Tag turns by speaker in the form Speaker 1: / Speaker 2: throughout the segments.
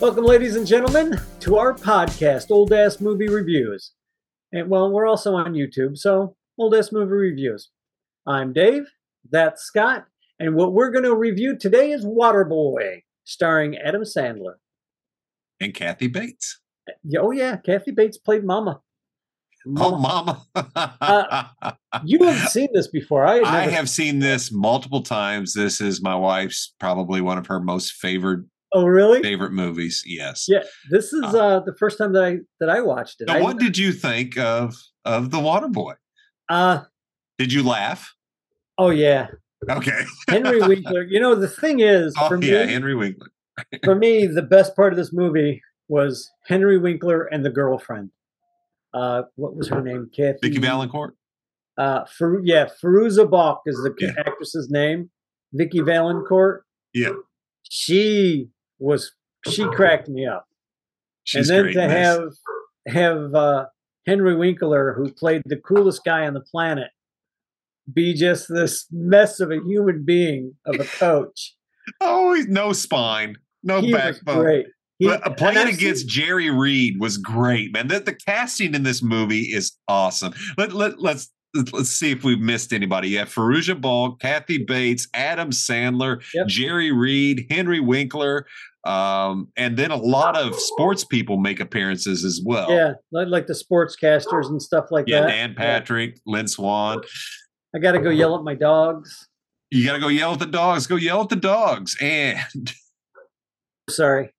Speaker 1: Welcome, ladies and gentlemen, to our podcast, Old Ass Movie Reviews. And well, we're also on YouTube, so Old Ass Movie Reviews. I'm Dave, that's Scott, and what we're going to review today is Waterboy, starring Adam Sandler.
Speaker 2: And Kathy Bates.
Speaker 1: Oh, yeah, Kathy Bates played Mama.
Speaker 2: Oh, Mama.
Speaker 1: Uh, You have seen this before. I,
Speaker 2: I have seen this multiple times. This is my wife's probably one of her most favored
Speaker 1: Oh, really?
Speaker 2: favorite movies. Yes.
Speaker 1: Yeah, this is uh, the first time that I that I watched it.
Speaker 2: Now,
Speaker 1: I-
Speaker 2: what did you think of of the Water Boy?
Speaker 1: uh,
Speaker 2: Did you laugh?
Speaker 1: oh yeah,
Speaker 2: Okay.
Speaker 1: Henry Winkler. You know the thing is,
Speaker 2: oh
Speaker 1: for
Speaker 2: yeah,
Speaker 1: me,
Speaker 2: Henry Winkler.
Speaker 1: for me, the best part of this movie was Henry Winkler and the girlfriend. Uh, what was her name? Kathy.
Speaker 2: Vicky Valancourt.
Speaker 1: Uh, Fer- yeah, Fairuza Balk is the
Speaker 2: Yeah.
Speaker 1: actress's name. Vicky Valancourt.
Speaker 2: Yeah.
Speaker 1: She was. She cracked me up.
Speaker 2: She's
Speaker 1: and then to
Speaker 2: this.
Speaker 1: have have uh, Henry Winkler, who played the coolest guy on the planet, be just this mess of a human being of a coach.
Speaker 2: oh, he's no spine, no
Speaker 1: he
Speaker 2: backbone.
Speaker 1: great. He-
Speaker 2: But playing against
Speaker 1: seen-
Speaker 2: Jerry Reed was great, man. The, the casting in this movie is awesome. Let, let, let's let's see if we've missed anybody. You have Faruja Ball, Kathy Bates, Adam Sandler,
Speaker 1: Yep.
Speaker 2: Jerry Reed, Henry Winkler, um, and then a lot of sports people make appearances as well.
Speaker 1: yeah, like, the sportscasters and stuff like
Speaker 2: Yeah,
Speaker 1: that.
Speaker 2: Dan Patrick, Lynn Swann.
Speaker 1: I got to go yell at my dogs.
Speaker 2: You got to go yell at the dogs. Go yell at the dogs. And
Speaker 1: Sorry.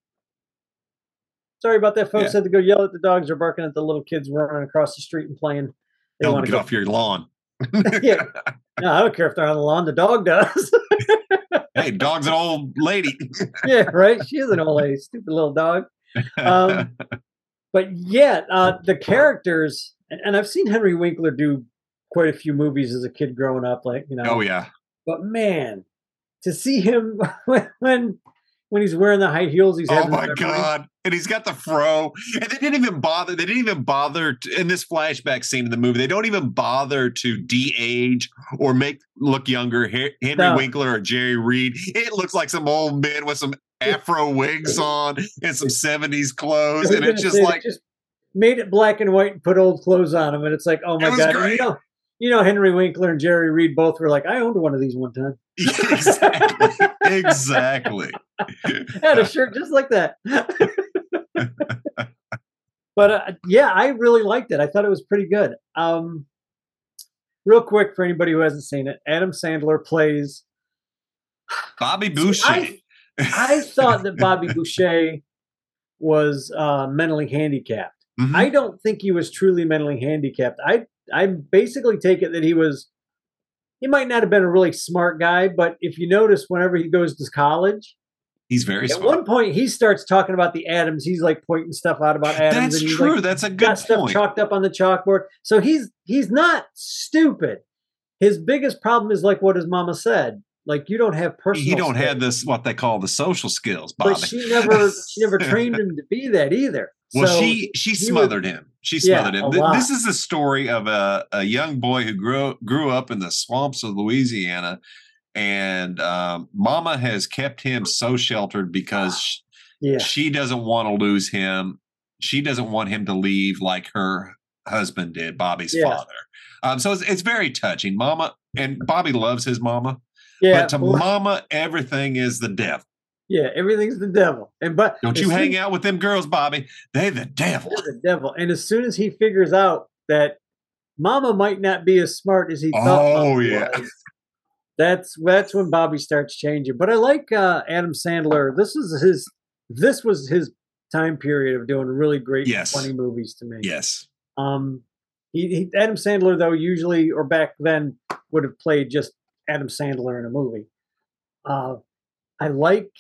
Speaker 1: Sorry about that, folks.
Speaker 2: Yeah.
Speaker 1: Had to go yell at the dogs. They're barking at the little kids running across the street and playing. They
Speaker 2: don't
Speaker 1: want
Speaker 2: get
Speaker 1: to go.
Speaker 2: off your lawn.
Speaker 1: yeah. No, I don't care if they're on the lawn. The dog does.
Speaker 2: hey, dog's an old lady.
Speaker 1: yeah, right. She is an old lady, stupid little dog. Um, but yet, uh, the characters, and, and I've seen Henry Winkler do quite a few movies as a kid growing up, like you know.
Speaker 2: oh yeah.
Speaker 1: But man, to see him when when, when he's wearing the high heels, he's
Speaker 2: Oh my god! And he's got the fro, and they didn't even bother. They didn't even bother to, in this flashback scene in the movie. They don't even bother to de-age or make look younger. Henry
Speaker 1: No.
Speaker 2: Winkler or Jerry Reed. It looks like some old man with some afro wigs on and some seventies clothes, and it's just like
Speaker 1: just made it black and white and put old clothes on him, and it's like, oh my
Speaker 2: It
Speaker 1: god! You know, you know, Henry Winkler and Jerry Reed both were like, I owned one of these one time.
Speaker 2: exactly, exactly.
Speaker 1: I had a shirt just like that. but uh, yeah, I really liked it. I thought it was pretty good. Um, real quick for anybody who hasn't seen it, Adam Sandler plays.
Speaker 2: Bobby Boucher.
Speaker 1: I- I thought that Bobby Boucher was uh, mentally handicapped.
Speaker 2: Mhm.
Speaker 1: I don't think he was truly mentally handicapped. I I basically take it that he was. He might not have been a really smart guy, but if you notice, whenever he goes to college,
Speaker 2: He's very
Speaker 1: at
Speaker 2: smart.
Speaker 1: one point he starts talking about the atoms. He's like pointing stuff out about atoms.
Speaker 2: That's
Speaker 1: and
Speaker 2: true.
Speaker 1: Like,
Speaker 2: That's a good
Speaker 1: got stuff
Speaker 2: point.
Speaker 1: chalked up on the chalkboard. So he's he's not stupid. His biggest problem is like what his mama said. Like you don't have personal.
Speaker 2: He don't have this what they call the social skills, Bobby.
Speaker 1: But she never she never trained him to be that either.
Speaker 2: Well,
Speaker 1: So
Speaker 2: she she
Speaker 1: was-
Speaker 2: smothered him. She
Speaker 1: Yeah,
Speaker 2: smothered him. Th- This is the story of a, a young boy who grew grew up in the swamps of Louisiana, and um, Mama has kept him so sheltered because
Speaker 1: yeah.
Speaker 2: she doesn't want to lose him. She doesn't want him to leave like her husband did, Bobby's
Speaker 1: Yeah.
Speaker 2: father. Um, so it's, it's very touching. Mama and Bobby loves his mama,
Speaker 1: Yeah.
Speaker 2: but to
Speaker 1: well,
Speaker 2: Mama, everything is the devil.
Speaker 1: Yeah, everything's the devil. And but
Speaker 2: Don't you hang out with them girls, Bobby? They the devil.
Speaker 1: They're the devil. And as soon as he figures out that Mama might not be as smart as he thought,
Speaker 2: Oh, yeah.
Speaker 1: was, that's that's when Bobby starts changing. But I like uh, Adam Sandler. This is his. This was his time period of doing really great,
Speaker 2: Yes.
Speaker 1: funny movies to me.
Speaker 2: Yes.
Speaker 1: Um, he, he Adam Sandler though usually or back then would have played just Adam Sandler in a movie. Uh, I like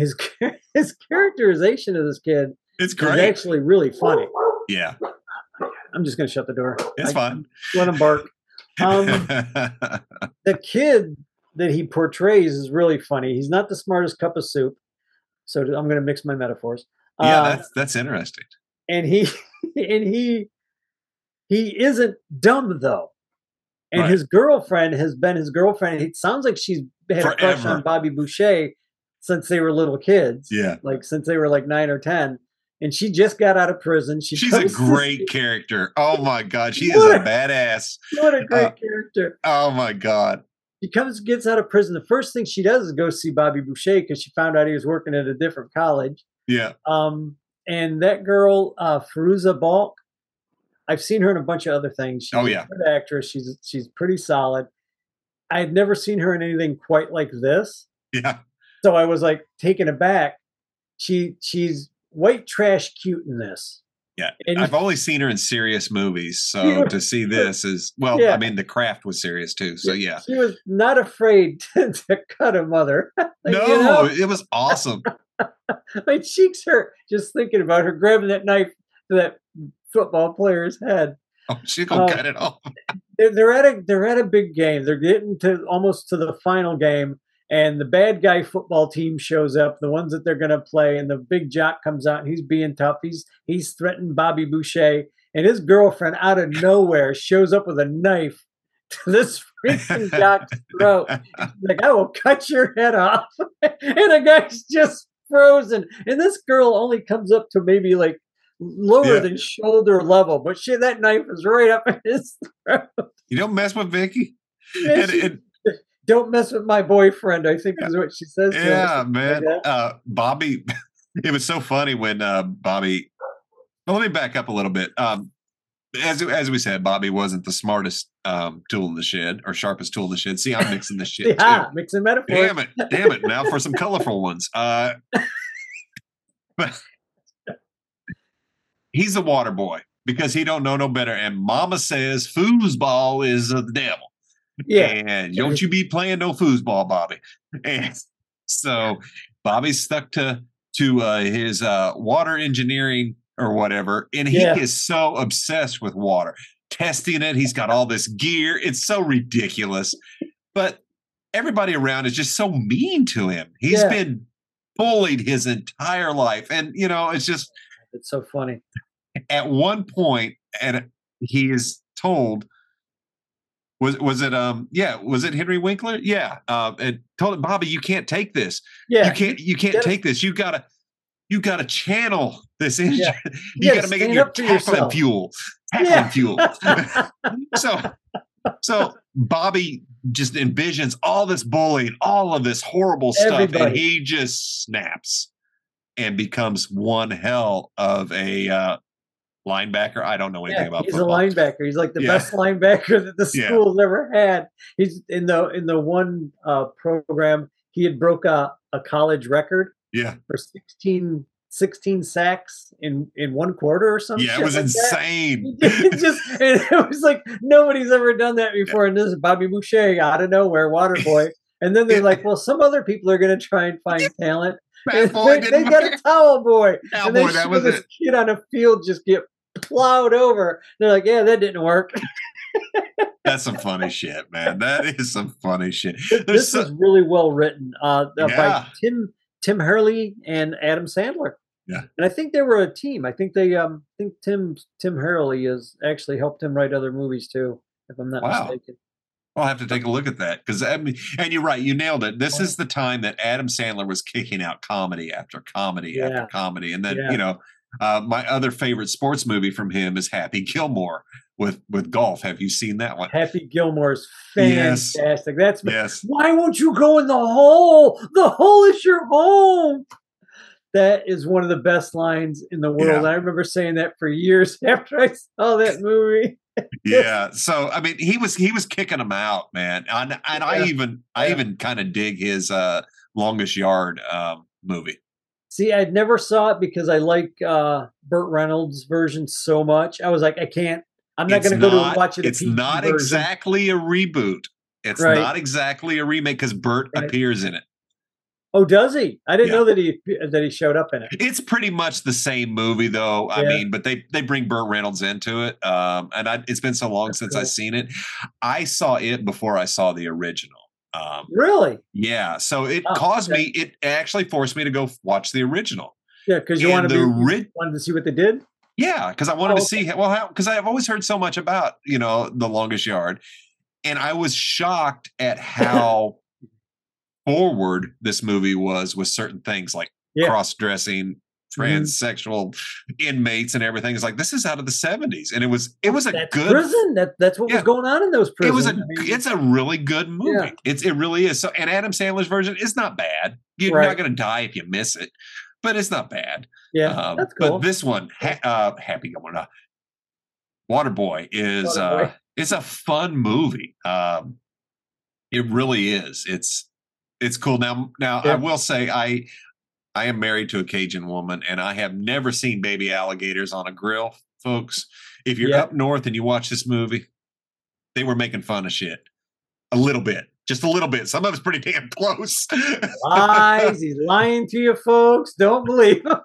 Speaker 1: his his characterization of this kid
Speaker 2: It's
Speaker 1: is
Speaker 2: great.
Speaker 1: actually really funny.
Speaker 2: Yeah,
Speaker 1: I'm just gonna shut the door.
Speaker 2: it's
Speaker 1: I-
Speaker 2: fun.
Speaker 1: Let him bark. Um, the kid that he portrays is really funny. He's not the smartest cup of soup, so I'm going to mix my metaphors.
Speaker 2: yeah,
Speaker 1: Uh,
Speaker 2: that's that's interesting.
Speaker 1: and he and he he isn't dumb though. And
Speaker 2: Right.
Speaker 1: his girlfriend has been his girlfriend. It sounds like she's had a crush on Bobby Boucher since they were little kids.
Speaker 2: Yeah.
Speaker 1: Like since they were like nine or ten. And she just got out of prison. She
Speaker 2: She's a great character. Oh my god, she is a
Speaker 1: a-
Speaker 2: badass.
Speaker 1: What a great
Speaker 2: uh,
Speaker 1: character.
Speaker 2: Oh my god.
Speaker 1: She comes, gets out of prison. The first thing she does is go see Bobby Boucher because she found out he was working at a different college.
Speaker 2: Yeah.
Speaker 1: Um, and that girl, uh, Fairuza Balk, I've seen her in a bunch of other things. She's
Speaker 2: Oh,
Speaker 1: a
Speaker 2: yeah.
Speaker 1: good actress. She's she's pretty solid. I had never seen her in anything quite like this,
Speaker 2: Yeah.
Speaker 1: So I was like taken aback. She she's white trash cute in this.
Speaker 2: Yeah.
Speaker 1: and
Speaker 2: I've only seen her in serious movies, so
Speaker 1: Yeah.
Speaker 2: to see this is well,
Speaker 1: Yeah.
Speaker 2: I mean the craft was serious too. So yeah.
Speaker 1: she was not afraid to, to cut a mother. Like,
Speaker 2: No,
Speaker 1: you know?
Speaker 2: it was awesome.
Speaker 1: my cheeks hurt just thinking about her grabbing that knife to that football player's head.
Speaker 2: Oh, she's gonna
Speaker 1: Oh.
Speaker 2: cut it off.
Speaker 1: They're, they're at a they're at a big game. They're getting to almost to the final game, and the bad guy football team shows up. The ones that they're going to play, and the big jock comes out, and he's being tough. He's he's threatening Bobby Boucher, and his girlfriend out of nowhere shows up with a knife to this freaking jock's throat. like I will cut your head off, and the guy's just frozen. And this girl only comes up to maybe like lower
Speaker 2: Yeah.
Speaker 1: than shoulder level, but shit, that knife is right up in his throat.
Speaker 2: You don't mess with Vicky.
Speaker 1: And
Speaker 2: and-
Speaker 1: Don't mess with my boyfriend. I think is what she says.
Speaker 2: yeah, man.
Speaker 1: that.
Speaker 2: Uh, Bobby, it was so funny when uh, Bobby. Well, let me back up a little bit. Um, as as we said, Bobby wasn't the smartest um, tool in the shed or sharpest tool in the shed. See, I'm mixing this shit too.
Speaker 1: Yeah, mixing metaphors.
Speaker 2: Damn it! Damn it! Now for some colorful ones. Uh, but he's a water boy because he don't know no better. And Mama says foosball is the devil.
Speaker 1: Yeah,
Speaker 2: And don't you be playing no foosball, Bobby. And so Bobby's stuck to to uh, his uh, water engineering or whatever, and he
Speaker 1: Yeah.
Speaker 2: is so obsessed with water, testing it. He's got all this gear. It's so ridiculous, but everybody around is just so mean to him. He's
Speaker 1: Yeah.
Speaker 2: been bullied his entire life, and you know it's just
Speaker 1: it's so funny.
Speaker 2: at one point, and he is told, was was it um yeah was it Henry Winkler? Yeah uh, and told him Bobby you can't take this.
Speaker 1: Yeah,
Speaker 2: you can't you can't take this. You gotta you gotta channel this engine
Speaker 1: Yeah.
Speaker 2: you,
Speaker 1: You
Speaker 2: gotta,
Speaker 1: gotta
Speaker 2: make it your tackling fuel tackling
Speaker 1: Yeah.
Speaker 2: fuel. So so Bobby just envisions all this bullying all of this horrible stuff and he just snaps and becomes one hell of a uh, linebacker. I don't know anything
Speaker 1: Yeah,
Speaker 2: about
Speaker 1: he's
Speaker 2: football.
Speaker 1: a linebacker. He's like the
Speaker 2: Yeah.
Speaker 1: best linebacker that the
Speaker 2: Yeah.
Speaker 1: school's ever had. He's in the in the one uh, program he had broke a, a college record
Speaker 2: yeah,
Speaker 1: for 16, 16 sacks in in one quarter or something.
Speaker 2: yeah, it was insane.
Speaker 1: it just and it was like nobody's ever done that before. And this is Bobby Boucher out of nowhere, water boy. And then they're
Speaker 2: Yeah.
Speaker 1: like, well, some other people are going to try and find talent.
Speaker 2: Boy
Speaker 1: they, they got a towel boy. and they
Speaker 2: Cowboy, that was
Speaker 1: this
Speaker 2: it.
Speaker 1: kid on a field just get plowed over. They're like, yeah, that didn't work.
Speaker 2: That's some funny shit, man. That is some funny shit. There's
Speaker 1: this
Speaker 2: so,
Speaker 1: is really well written uh, uh,
Speaker 2: Yeah.
Speaker 1: by Tim Tim Herlihy and Adam Sandler.
Speaker 2: Yeah.
Speaker 1: and I think they were a team. I think they um I think Tim Tim Herlihy has actually helped him write other movies too, if I'm not
Speaker 2: Wow.
Speaker 1: mistaken.
Speaker 2: I'll have to take a look at that because I mean, and you're right, you nailed it. This is the time that Adam Sandler was kicking out comedy after comedy
Speaker 1: Yeah.
Speaker 2: after comedy, and then
Speaker 1: Yeah.
Speaker 2: you know, uh, my other favorite sports movie from him is Happy Gilmore with with golf. Have you seen that one?
Speaker 1: Happy Gilmore's
Speaker 2: Yes.
Speaker 1: fantastic. That's
Speaker 2: Yes.
Speaker 1: why won't you go in the hole? The hole is your home. That is one of the best lines in the world.
Speaker 2: Yeah.
Speaker 1: I remember saying that for years after I saw that movie.
Speaker 2: Yeah so i mean he was he was kicking him out man and, and i even i
Speaker 1: Yeah.
Speaker 2: even kind of dig his uh longest yard um movie
Speaker 1: See, I never saw it because I like uh, Burt Reynolds' version so much. I was like, I can't. I'm not
Speaker 2: It's
Speaker 1: going to go
Speaker 2: not-
Speaker 1: to watch it.
Speaker 2: it's not
Speaker 1: version.
Speaker 2: exactly a reboot it's
Speaker 1: Right.
Speaker 2: not exactly a remake because bert
Speaker 1: Right.
Speaker 2: appears in it
Speaker 1: Oh, does he? I didn't
Speaker 2: Yeah.
Speaker 1: know that he that he showed up in it.
Speaker 2: it's pretty much the same movie though i mean but they they bring burt reynolds into it um and I, it's been so long
Speaker 1: That's
Speaker 2: since
Speaker 1: cool.
Speaker 2: i've seen it i saw it before i saw the original um
Speaker 1: Really?
Speaker 2: yeah so it
Speaker 1: Oh,
Speaker 2: caused
Speaker 1: okay.
Speaker 2: me it actually forced me to go watch the original
Speaker 1: Yeah, because you wanted to be,
Speaker 2: ri-
Speaker 1: wanted to see what they did.
Speaker 2: Yeah, because I wanted
Speaker 1: Oh,
Speaker 2: to see well how because I've always heard so much about you know the longest yard, and I was shocked at how forward this movie was with certain things like
Speaker 1: Yeah.
Speaker 2: cross dressing, transsexual inmates, and everything. It's like this is out of the seventies, and it was it was a
Speaker 1: That's
Speaker 2: good.
Speaker 1: prison. That that's what
Speaker 2: Yeah.
Speaker 1: was going on in those prisons.
Speaker 2: It was a
Speaker 1: I mean,
Speaker 2: it's a really good movie.
Speaker 1: Yeah.
Speaker 2: It's it really is. So and Adam Sandler's version is not bad. You're
Speaker 1: Right.
Speaker 2: not going to die if you miss it, but it's not bad.
Speaker 1: yeah,
Speaker 2: Um,
Speaker 1: that's cool.
Speaker 2: But this one, ha- uh, Happy uh, Waterboy is
Speaker 1: Waterboy.
Speaker 2: uh, it's a fun movie. Um, it really is. It's it's cool. Now now
Speaker 1: Yeah.
Speaker 2: I will say I I am married to a Cajun woman, and I have never seen baby alligators on a grill, folks. If you're
Speaker 1: Yeah.
Speaker 2: up north and you watch this movie, they were making fun of shit a little bit, just a little bit. Some of it's pretty damn close.
Speaker 1: Lies. He's lying to you, folks. Don't believe him.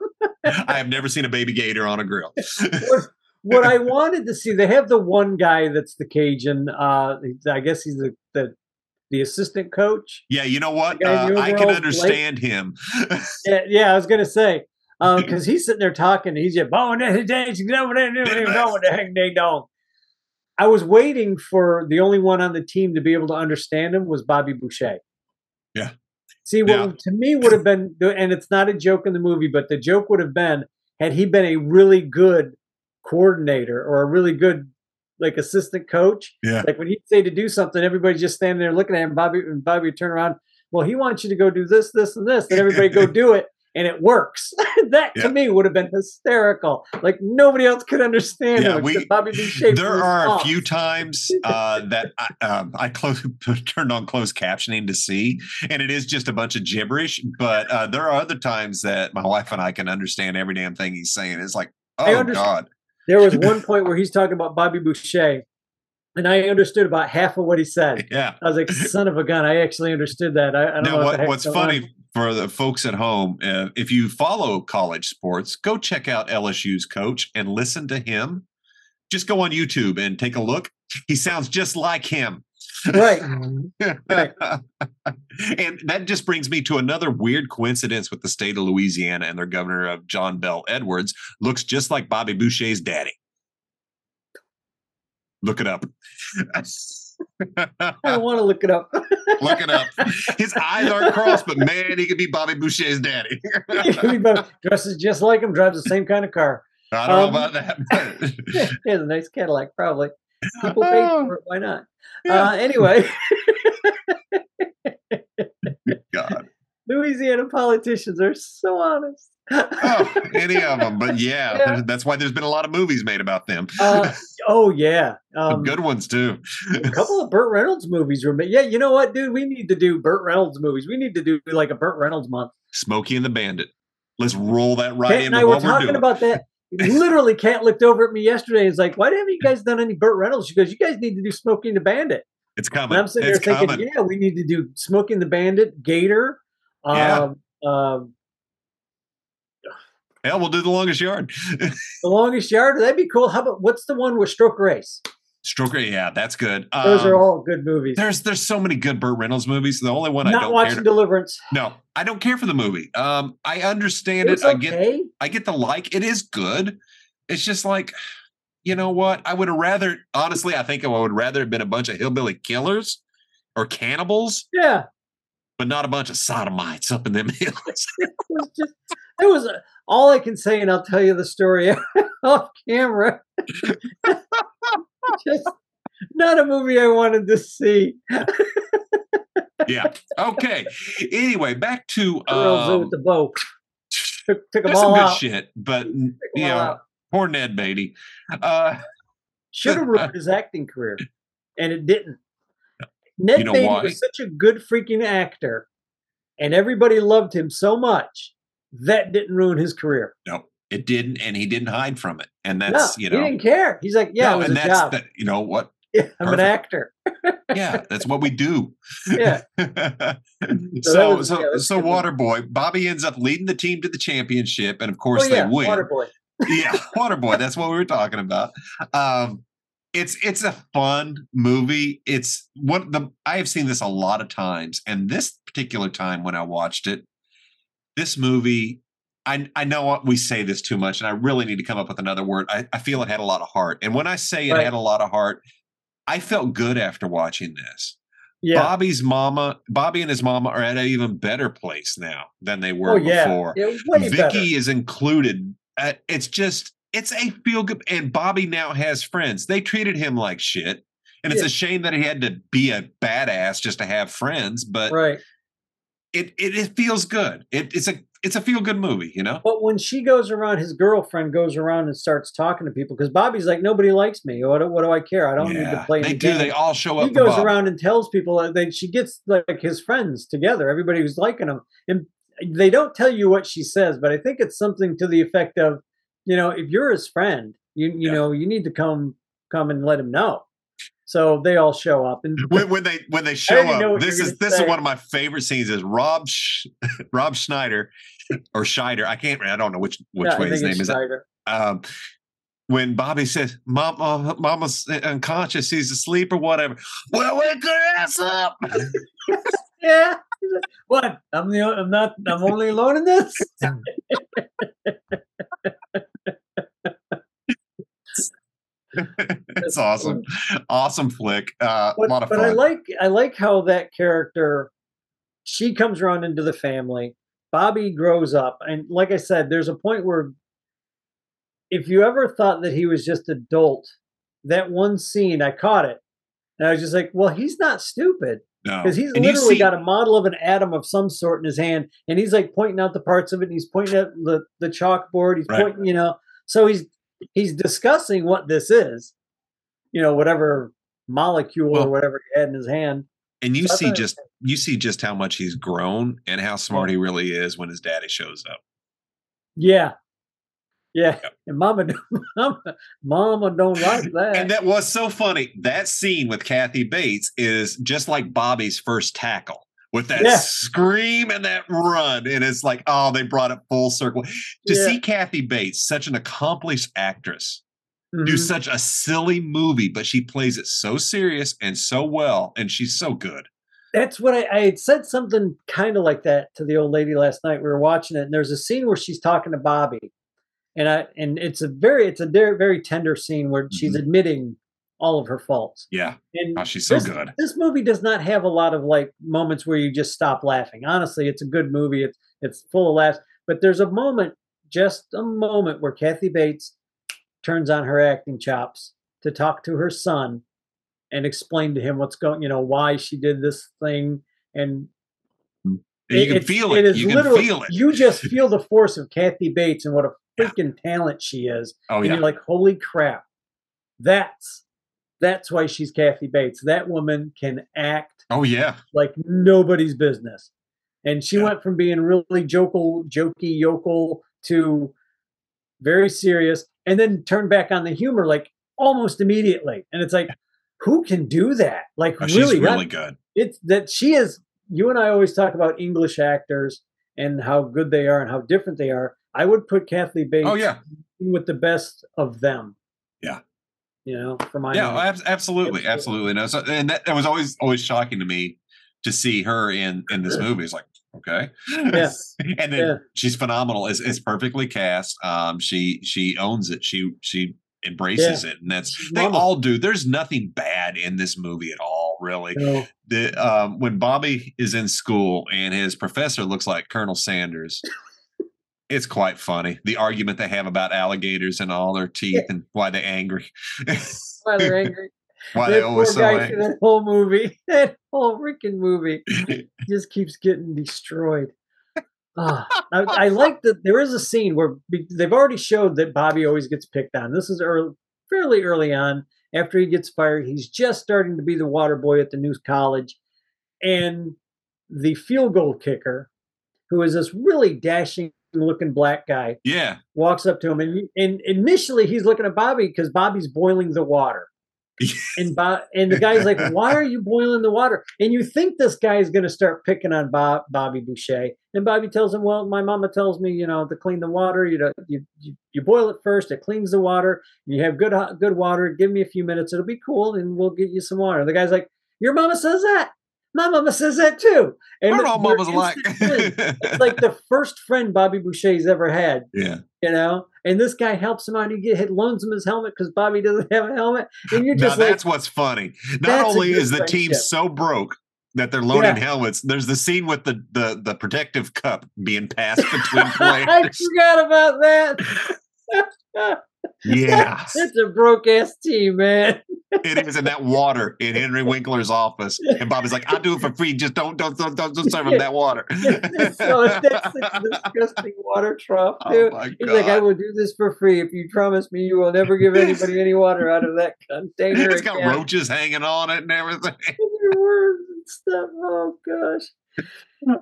Speaker 2: I have never seen a baby gator on a grill.
Speaker 1: what, what I wanted to see, they have the one guy that's the Cajun. Uh, I guess he's the the, assistant coach.
Speaker 2: yeah, you know what?
Speaker 1: The guy in
Speaker 2: Uh, I can understand him.
Speaker 1: Yeah, yeah, I was gonna say because he's sitting there talking. He's just bowing head, ding dong. I was waiting for the only one on the team to be able to understand him was Bobby Boucher.
Speaker 2: Yeah.
Speaker 1: See, what
Speaker 2: Yeah.
Speaker 1: to me would have been, and it's not a joke in the movie, but the joke would have been had he been a really good coordinator or a really good like assistant coach.
Speaker 2: Yeah.
Speaker 1: Like when he'd say to do something, everybody's just standing there looking at him. Bobby and Bobby would turn around. Well, he wants you to go do this, this, and this. Then everybody go do it, and it works. that
Speaker 2: Yeah.
Speaker 1: to me would have been hysterical. Like nobody else could understand
Speaker 2: Yeah, we-
Speaker 1: Bobby Boucher.
Speaker 2: there are a few times uh, that I, um, I close, turned on closed captioning to see, and it is just a bunch of gibberish. But uh, there are other times that my wife and I can understand every damn thing he's saying. It's like, oh god,
Speaker 1: There was one point where he's talking about Bobby Boucher, and I understood about half of what he said.
Speaker 2: yeah.
Speaker 1: I was like, "Son of a gun!" I actually understood that. I, I don't know
Speaker 2: Now,
Speaker 1: what,
Speaker 2: what's funny
Speaker 1: on.
Speaker 2: for the folks at home, uh, if you follow college sports, go check out LSU's coach and listen to him. Just go on YouTube and take a look. He sounds just like him.
Speaker 1: Right? Right.
Speaker 2: and that just brings me to another weird coincidence with the state of Louisiana and their governor of John Bell Edwards looks just like Bobby Boucher's daddy. Look it up.
Speaker 1: I don't want to look it up.
Speaker 2: Look it up. His eyes aren't crossed, but man, he could be Bobby Boucher's daddy.
Speaker 1: Dresses just like him, drives the same kind of car.
Speaker 2: I don't
Speaker 1: Um,
Speaker 2: know about that. but-
Speaker 1: He has a nice Cadillac, probably. People pay for it. Why not?
Speaker 2: Yeah.
Speaker 1: Uh, anyway,
Speaker 2: God.
Speaker 1: Louisiana politicians are so honest.
Speaker 2: Oh, any of them. But yeah,
Speaker 1: Yeah.
Speaker 2: that's why there's been a lot of movies made about them.
Speaker 1: Uh, oh yeah,
Speaker 2: Some
Speaker 1: um,
Speaker 2: good ones too.
Speaker 1: a couple of Burt Reynolds movies were made. Yeah, you know what, dude? We need to do Burt Reynolds movies. We need to do like a Burt Reynolds month.
Speaker 2: Smokey and the Bandit. Let's roll that right
Speaker 1: Kat
Speaker 2: into
Speaker 1: and I were
Speaker 2: we're
Speaker 1: talking
Speaker 2: doing.
Speaker 1: about that. Literally, Kat looked over at me yesterday and was like, "Why haven't you guys done any Burt Reynolds?" She goes, "You guys need to do Smoking the Bandit."
Speaker 2: it's
Speaker 1: And
Speaker 2: coming.
Speaker 1: I'm sitting
Speaker 2: It's
Speaker 1: there thinking,
Speaker 2: coming.
Speaker 1: "Yeah, we need to do Smoking the Bandit, Gator."
Speaker 2: Yeah.
Speaker 1: Um, um,
Speaker 2: Hell, we'll do the longest yard.
Speaker 1: the longest yard. That'd be cool. How about what's the one with Stroker Ace?
Speaker 2: Stroker, yeah, that's good.
Speaker 1: Those
Speaker 2: Um,
Speaker 1: are all good movies.
Speaker 2: There's there's so many good Burt Reynolds movies. The only one I
Speaker 1: Not
Speaker 2: don't
Speaker 1: watching
Speaker 2: care.
Speaker 1: Deliverance.
Speaker 2: no, I don't care for the movie. Um, I understand
Speaker 1: It's
Speaker 2: it. I get
Speaker 1: okay.
Speaker 2: I get the like. It is good. It's just like, you know what? I would have rather, honestly, I think I would rather have been a bunch of hillbilly killers or cannibals,
Speaker 1: Yeah,
Speaker 2: but not a bunch of sodomites up in them hills.
Speaker 1: it was just. It was a, all I can say, and I'll tell you the story off camera. just not a movie I wanted to see.
Speaker 2: yeah. Okay. Anyway, back to um,
Speaker 1: with the bow took, took them
Speaker 2: there's some good
Speaker 1: out.
Speaker 2: shit, but you know, poor Ned Beatty. Uh,
Speaker 1: Should have ruined his acting career, and it didn't. Ned
Speaker 2: You know
Speaker 1: Beatty
Speaker 2: why?
Speaker 1: was such a good freaking actor, and everybody loved him so much that didn't ruin his career.
Speaker 2: no, it didn't, and he didn't hide from it, and
Speaker 1: No,
Speaker 2: that's you know,
Speaker 1: he didn't care. He's like, yeah,
Speaker 2: no,
Speaker 1: it was
Speaker 2: and
Speaker 1: a
Speaker 2: that's
Speaker 1: job.
Speaker 2: the, you know what?
Speaker 1: Yeah, I'm an actor.
Speaker 2: Yeah, that's what we do.
Speaker 1: Yeah.
Speaker 2: so
Speaker 1: that was-
Speaker 2: so
Speaker 1: yeah,
Speaker 2: so. Waterboy, Bobby ends up leading the team to the championship, and of
Speaker 1: Oh
Speaker 2: course
Speaker 1: yeah,
Speaker 2: they win.
Speaker 1: Waterboy.
Speaker 2: yeah, Waterboy. That's what we were talking about. Um, it's it's a fun movie. It's one the I have seen this a lot of times, and this particular time when I watched it, this movie. I, I know we say this too much, and I really need to come up with another word. I, I feel it had a lot of heart. And when I say it
Speaker 1: Right.
Speaker 2: had a lot of heart, I felt good after watching this.
Speaker 1: Yeah.
Speaker 2: Bobby's mama, Bobby and his mama are at an even better place now than they were
Speaker 1: oh yeah.
Speaker 2: before.
Speaker 1: yeah
Speaker 2: Vicky
Speaker 1: better.
Speaker 2: is included. Uh, it's just it's a feel good, and Bobby now has friends. They treated him like shit, and it's a shame that he had to be a badass just to have friends. But
Speaker 1: Right.
Speaker 2: It, it it feels good. It, it's a it's a feel good movie, you know.
Speaker 1: But when she goes around, his girlfriend goes around and starts talking to people because Bobby's like, nobody likes me. What, do- what do I care? I don't need to play.
Speaker 2: they do.
Speaker 1: games."
Speaker 2: They all show up.
Speaker 1: he goes around and tells people uh, that she gets like his friends together, everybody who's liking him, and they don't tell you what she says, but I think it's something to the effect of, you know, if you're his friend, you you
Speaker 2: Yeah.
Speaker 1: know, you need to come come and let him know. So they all show up, and
Speaker 2: when, when they when they show up, this is this is one of my favorite scenes. Is Rob Sch- Rob Schneider or Scheider? I can't. I don't know which which way his name is. Um, when Bobby says, "Mama, Mama's unconscious. He's asleep or whatever." Well, wake her ass up.
Speaker 1: Yeah. What? I'm the I'm not I'm only alone in this.
Speaker 2: it's awesome, awesome flick. Uh,
Speaker 1: But,
Speaker 2: a lot of
Speaker 1: but
Speaker 2: fun.
Speaker 1: I like I like how that character she comes around into the family. Bobby grows up, and like I said, there's a point where if you ever thought that he was just adult, that one scene I caught it, and I was just like, well, he's not stupid
Speaker 2: no,
Speaker 1: because he's
Speaker 2: And
Speaker 1: literally
Speaker 2: see-
Speaker 1: got a model of an atom of some sort in his hand, and he's like pointing out the parts of it, and he's pointing at the the chalkboard. He's
Speaker 2: Right.
Speaker 1: pointing, you know, so he's he's discussing what this is, you know, whatever molecule
Speaker 2: Well,
Speaker 1: or whatever he had in his hand.
Speaker 2: and you
Speaker 1: So
Speaker 2: see just you see just how much he's grown and how smart he really is when his daddy shows up.
Speaker 1: Yeah, yeah,
Speaker 2: Yep.
Speaker 1: and Mama, don't- Mama, Mama don't like that.
Speaker 2: And that was so funny. That scene with Kathy Bates is just like Bobby's first tackle with that
Speaker 1: Yeah.
Speaker 2: scream and that run. And it's like, oh, they brought it full circle. To
Speaker 1: Yeah.
Speaker 2: see Kathy Bates, such an accomplished actress, do
Speaker 1: Mhm.
Speaker 2: such a silly movie, but she plays it so serious and so well, and she's so good.
Speaker 1: That's what I, I had said something kind of like that to the old lady last night. We were watching it, and there's a scene where she's talking to Bobby, and I and it's a very it's a very very tender scene where she's
Speaker 2: Mhm.
Speaker 1: admitting all of her faults.
Speaker 2: Yeah.
Speaker 1: And
Speaker 2: Oh, she's so
Speaker 1: this,
Speaker 2: good.
Speaker 1: This movie does not have a lot of like moments where you just stop laughing. Honestly, it's a good movie. It's it's full of laughs, but there's a moment, just a moment, where Kathy Bates turns on her acting chops to talk to her son and explain to him what's going, you know, why she did this thing, and
Speaker 2: mm.
Speaker 1: it-
Speaker 2: you can feel it.
Speaker 1: is
Speaker 2: You can
Speaker 1: literally-
Speaker 2: feel it.
Speaker 1: You just feel the force of Kathy Bates and what a
Speaker 2: Yeah.
Speaker 1: freaking talent she is
Speaker 2: oh,
Speaker 1: and
Speaker 2: yeah.
Speaker 1: you're like, holy crap, that's that's why she's Kathy Bates. That woman can act
Speaker 2: Oh, yeah.
Speaker 1: like nobody's business. And she
Speaker 2: Yeah.
Speaker 1: went from being really jokel, jokey, yokel to very serious, and then turned back on the humor like almost immediately. And it's like, who can do that? Like
Speaker 2: Oh, she's
Speaker 1: really, that-
Speaker 2: really good.
Speaker 1: it's that she is you and I always talk about English actors and how good they are and how different they are. I would put Kathy oh, Bates
Speaker 2: Oh, yeah.
Speaker 1: with the best of them.
Speaker 2: Yeah.
Speaker 1: You know, for my
Speaker 2: Yeah, ab- absolutely,
Speaker 1: Absolutely.
Speaker 2: absolutely. No, so, and that, that was always always shocking to me to see her in in this movie. It's like, okay,
Speaker 1: Yeah.
Speaker 2: and then
Speaker 1: Yeah.
Speaker 2: she's phenomenal. It's, it's perfectly cast. Um, she she owns it. She she embraces it, and that's
Speaker 1: She's
Speaker 2: they all do. There's nothing bad in this movie at all, really.
Speaker 1: So,
Speaker 2: The um, when Bobby is in school and his professor looks like Colonel Sanders. It's quite funny. The argument they have about alligators and all their teeth and why they're angry.
Speaker 1: why they're angry.
Speaker 2: why they always so angry.
Speaker 1: that whole movie, that whole freaking movie, just keeps getting destroyed. Ah, I, I like that there is a scene where they've already showed that Bobby always gets picked on. This is early, fairly early on. After he gets fired, he's just starting to be the water boy at the new college, and the field goal kicker, who is this really dashing looking black guy,
Speaker 2: Yeah.
Speaker 1: walks up to him and, and initially he's looking at Bobby because Bobby's boiling the water. and Bob, and the guy's like, "Why are you boiling the water?" And you think this guy is going to start picking on Bob, Bobby Boucher, and Bobby tells him, "Well, my mama tells me, you know, to clean the water, you know, you you, you boil it first, it cleans the water. You have good good water. Give me a few minutes, it'll be cool, and we'll get you some water." The guy's like, "Your mama says that. My mama says that too." And
Speaker 2: I don't know what
Speaker 1: they're
Speaker 2: mama's like.
Speaker 1: it's like the first friend Bobby Boucher's ever had
Speaker 2: yeah.
Speaker 1: you know. And this guy helps him out. He get loans him his helmet because Bobby doesn't have a helmet, and you're
Speaker 2: Now
Speaker 1: just like,
Speaker 2: that's what's funny. Not only is the team so broke, that they're loading
Speaker 1: Yeah.
Speaker 2: helmets. There's the scene with the the the protective cup being passed between players.
Speaker 1: I forgot about that.
Speaker 2: yeah,
Speaker 1: it's a broke ass team, man.
Speaker 2: It is in that water in Henry Winkler's office, and Bobby's like, "I'll do it for free. Just don't don't don't don't, don't serve him that water."
Speaker 1: so that's a disgusting water trough, too.
Speaker 2: Oh
Speaker 1: He's like, I will do this for free if you promise me you will never give anybody any water out of that container.
Speaker 2: It's got
Speaker 1: again."
Speaker 2: roaches hanging on it and everything.
Speaker 1: Words and stuff. Oh gosh.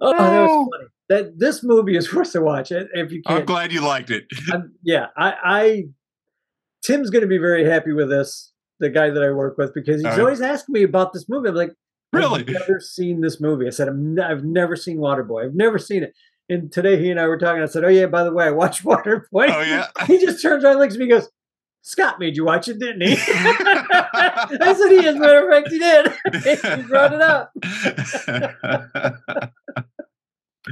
Speaker 1: Oh, that was oh. funny. That this movie is worth a watch. If you
Speaker 2: I'm glad you liked it.
Speaker 1: I'm- yeah, I, I, Tim's going to be very happy with this. The guy that I work with because he's always asking me about this movie. I'm like,
Speaker 2: Really?
Speaker 1: I've never seen this movie. I said, I'm n- I've never seen Waterboy. I've never seen it. And today he and I were talking. I said, Oh yeah, by the way, I watched Waterboy.
Speaker 2: Oh yeah.
Speaker 1: He just turns around, and looks at me, and goes, Scott made you watch it, didn't he? I said, he, as a matter of fact, he did. he brought it up.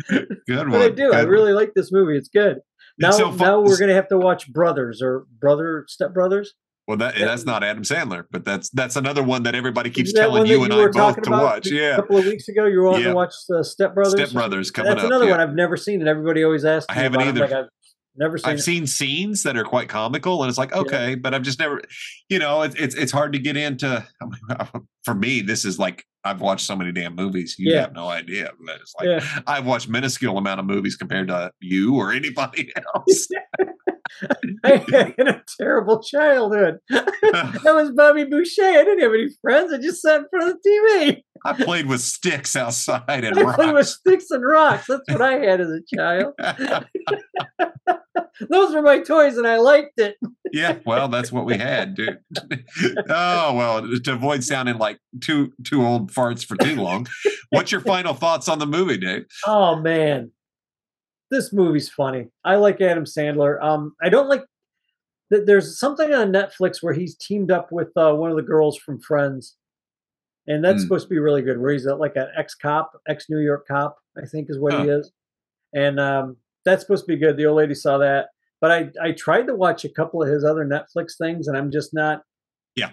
Speaker 2: Good one.
Speaker 1: But I do. I really like this movie. It's good. Now,
Speaker 2: It's so fun-
Speaker 1: now we're gonna have to watch Brothers or Brother Step Brothers.
Speaker 2: Well, that
Speaker 1: Yeah.
Speaker 2: that's not Adam Sandler, but that's that's another one that everybody keeps
Speaker 1: that
Speaker 2: telling
Speaker 1: one
Speaker 2: you and
Speaker 1: you
Speaker 2: I both to watch.
Speaker 1: A
Speaker 2: Yeah,
Speaker 1: couple of weeks ago, you were wanting
Speaker 2: Yeah.
Speaker 1: to watch the Step Brothers.
Speaker 2: Step Brothers coming up.
Speaker 1: That's
Speaker 2: up.
Speaker 1: another
Speaker 2: yeah.
Speaker 1: one I've never seen, and everybody always asks.
Speaker 2: I
Speaker 1: me
Speaker 2: haven't
Speaker 1: about
Speaker 2: either.
Speaker 1: Like, I've never seen.
Speaker 2: I've
Speaker 1: it.
Speaker 2: seen scenes that are quite comical, and it's like okay, but I've just never, you know, it's it's it's hard to get into. For me, this is like I've watched so many damn movies. You
Speaker 1: Yeah.
Speaker 2: have no idea. But It's like
Speaker 1: Yeah.
Speaker 2: I've watched minuscule amount of movies compared to you or anybody else.
Speaker 1: I had a terrible childhood. that was Bobby Boucher. I didn't have any friends. I just sat in front of the TV.
Speaker 2: I played with sticks outside and
Speaker 1: I played with sticks and rocks. That's what I had as a child. Those were my toys, and I liked it.
Speaker 2: yeah, well, that's what we had, dude. oh well, to avoid sounding like two two old farts for too long. What's your final thoughts on the movie, Dave?
Speaker 1: Oh man, this movie's funny. I like Adam Sandler. Um, I don't like that. There's something on Netflix where he's teamed up with uh, one of the girls from Friends, and that's
Speaker 2: Hmm.
Speaker 1: supposed to be really good. Where he's a, like an ex cop, ex New York cop, I think is what he is, and um, that's supposed to be good. The old lady saw that, but I I tried to watch a couple of his other Netflix things, and I'm just not.
Speaker 2: Yeah,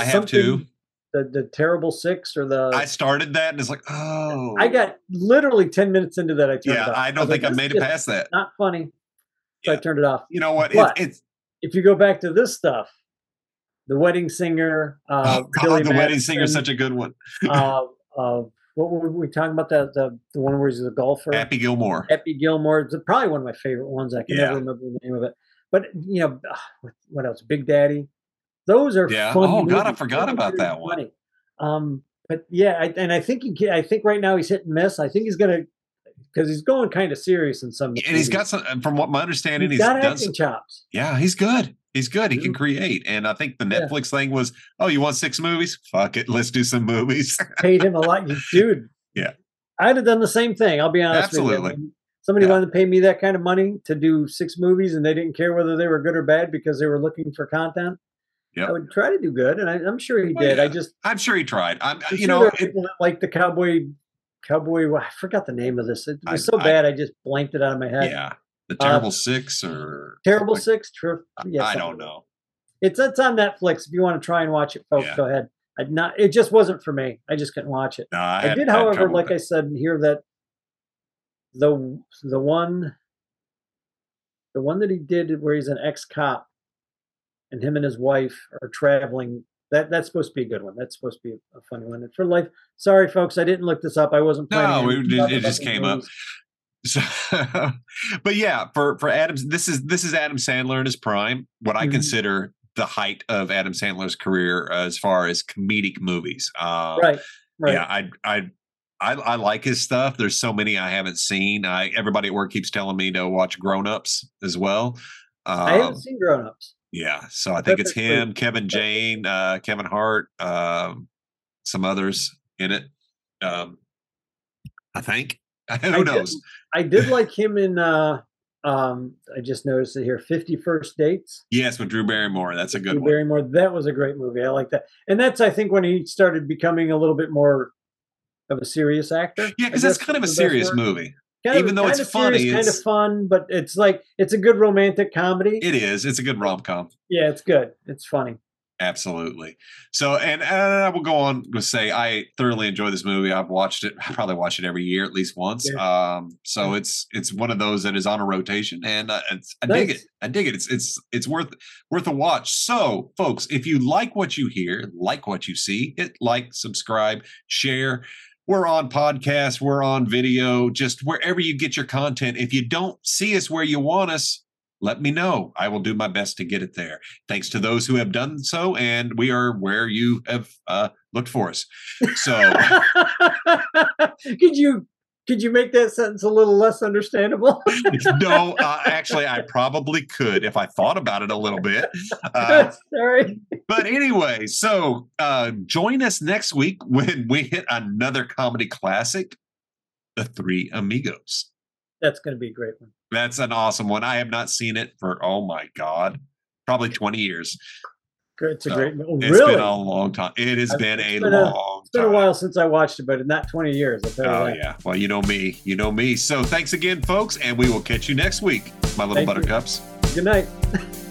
Speaker 2: I have too.
Speaker 1: The the terrible six or the
Speaker 2: I started that and it's like, oh,
Speaker 1: I got literally ten minutes into that. I turned it
Speaker 2: yeah.
Speaker 1: off.
Speaker 2: I don't
Speaker 1: was
Speaker 2: think
Speaker 1: like,
Speaker 2: I made it past that.
Speaker 1: Not funny. So I turned it off.
Speaker 2: You know what?
Speaker 1: But-
Speaker 2: It's, it's
Speaker 1: If you go back to this stuff, the wedding singer, uh,
Speaker 2: oh
Speaker 1: Billy
Speaker 2: god, the wedding singer is such a good one.
Speaker 1: uh, uh, what were we talking about? The the, the one where he's a golfer.
Speaker 2: Happy Gilmore.
Speaker 1: Happy Gilmore. It's probably one of my favorite ones. I can
Speaker 2: Yeah.
Speaker 1: never remember the name of it. But you know, what else? Big Daddy. Those are
Speaker 2: Yeah.
Speaker 1: fun
Speaker 2: Oh, God, I forgot about that one.
Speaker 1: Um, but yeah, I, and I think he, I think right now he's hit and miss. I think he's gonna because he's going kind of serious in some.
Speaker 2: And he's got some, from what my understanding,
Speaker 1: he's
Speaker 2: he's
Speaker 1: got
Speaker 2: done
Speaker 1: acting
Speaker 2: some,
Speaker 1: chops.
Speaker 2: yeah, he's good. He's good. He can
Speaker 1: Mhm.
Speaker 2: create. And I think the
Speaker 1: Yeah.
Speaker 2: Netflix thing was, oh, you want six movies? Fuck it. Let's do some movies.
Speaker 1: Paid him a lot, You- dude.
Speaker 2: Yeah.
Speaker 1: I'd have done the same thing. I'll be honest with
Speaker 2: Absolutely.
Speaker 1: Somebody
Speaker 2: Yeah.
Speaker 1: wanted to pay me that kind of money to do six movies, and they didn't care whether they were good or bad because they were looking for content.
Speaker 2: Yep.
Speaker 1: I would try to do good, and I, I'm sure he
Speaker 2: Well,
Speaker 1: did. I just,
Speaker 2: I'm sure he tried. I'm,
Speaker 1: I'm
Speaker 2: you
Speaker 1: sure
Speaker 2: know, it,
Speaker 1: like the cowboy, cowboy. I forgot the name of this. It
Speaker 2: I-
Speaker 1: was so
Speaker 2: I-
Speaker 1: bad, I just blanked it out of my head.
Speaker 2: yeah, the uh, Terrible Six or
Speaker 1: Terrible Six. True. Yeah,
Speaker 2: I don't know.
Speaker 1: It's it's on Netflix. If you want to try and watch it, folks,
Speaker 2: Yeah.
Speaker 1: go ahead. I not. It just wasn't for me. I just couldn't watch it.
Speaker 2: No, I,
Speaker 1: I,
Speaker 2: had-
Speaker 1: did,
Speaker 2: I
Speaker 1: however, like I said here, that the the one the one that he did where he's an ex cop and him and his wife are traveling. That that's supposed to be a good one. That's supposed to be a funny one. And for life, sorry folks, I didn't look this up. I wasn't
Speaker 2: No,
Speaker 1: planning. on
Speaker 2: it-
Speaker 1: talking
Speaker 2: it just came up. So, but yeah, for for Adams, this is this is Adam Sandler in his prime. What I
Speaker 1: Mhm.
Speaker 2: consider the height of Adam Sandler's career as far as comedic movies. Uh,
Speaker 1: Right, right.
Speaker 2: Yeah, I, I I I like his stuff. There's so many I haven't seen. I everybody at work keeps telling me to watch Grown Ups as well.
Speaker 1: I
Speaker 2: Um,
Speaker 1: haven't seen Grown Ups.
Speaker 2: Yeah, so I think it's
Speaker 1: Perfect
Speaker 2: him, Kevin James, uh, Kevin Hart, um, some others in it. Um, I think. Who
Speaker 1: I
Speaker 2: knows?
Speaker 1: Did, I did like him in. uh um I just noticed it here. Fifty First Dates.
Speaker 2: Yes, with Drew Barrymore. That's a good
Speaker 1: Drew
Speaker 2: one.
Speaker 1: Barrymore. That was a great movie. I like that. And that's I think when he started becoming a little bit more of a serious actor.
Speaker 2: Yeah, because that's kind of a
Speaker 1: is the best
Speaker 2: serious
Speaker 1: word.
Speaker 2: movie.
Speaker 1: Kind
Speaker 2: even though it's
Speaker 1: of
Speaker 2: funny,
Speaker 1: serious, kind of fun, but it's like it's a good romantic comedy.
Speaker 2: It is. It's a good rom com.
Speaker 1: yeah, it's good. It's funny.
Speaker 2: Absolutely. So, and, and I will go on to say I thoroughly enjoy this movie. I've watched it. I probably watch it every year at least once.
Speaker 1: Yeah.
Speaker 2: Um, so it's it's one of those that is on a rotation, and uh, it's, I
Speaker 1: Nice.
Speaker 2: dig it. I dig it. It's it's it's worth worth a watch. So, folks, if you like what you hear, like what you see, hit like, subscribe, share. We're on podcast. We're on video. Just wherever you get your content. If you don't see us where you want us, let me know. I will do my best to get it there. Thanks to those who have done so, and we are where you have uh, looked for us. So,
Speaker 1: could you could you make that sentence a little less understandable?
Speaker 2: no, uh, actually, I probably could if I thought about it a little bit. Uh,
Speaker 1: Sorry.
Speaker 2: but anyway, so uh, join us next week when we hit another comedy classic, The Three Amigos.
Speaker 1: That's going to be a great one.
Speaker 2: That's an awesome one. I have not seen it for oh my god, probably twenty years.
Speaker 1: It's a
Speaker 2: So,
Speaker 1: great. Oh,
Speaker 2: It's
Speaker 1: really?
Speaker 2: been a long time. It has
Speaker 1: I've-
Speaker 2: been a
Speaker 1: been a-
Speaker 2: long
Speaker 1: It's been a while since I watched it, but in that 20 years, I'll tell
Speaker 2: Oh yeah. Well, you know me. You know me. So thanks again, folks, and we will catch you next week, my little
Speaker 1: Thank you.
Speaker 2: buttercups.
Speaker 1: Good night.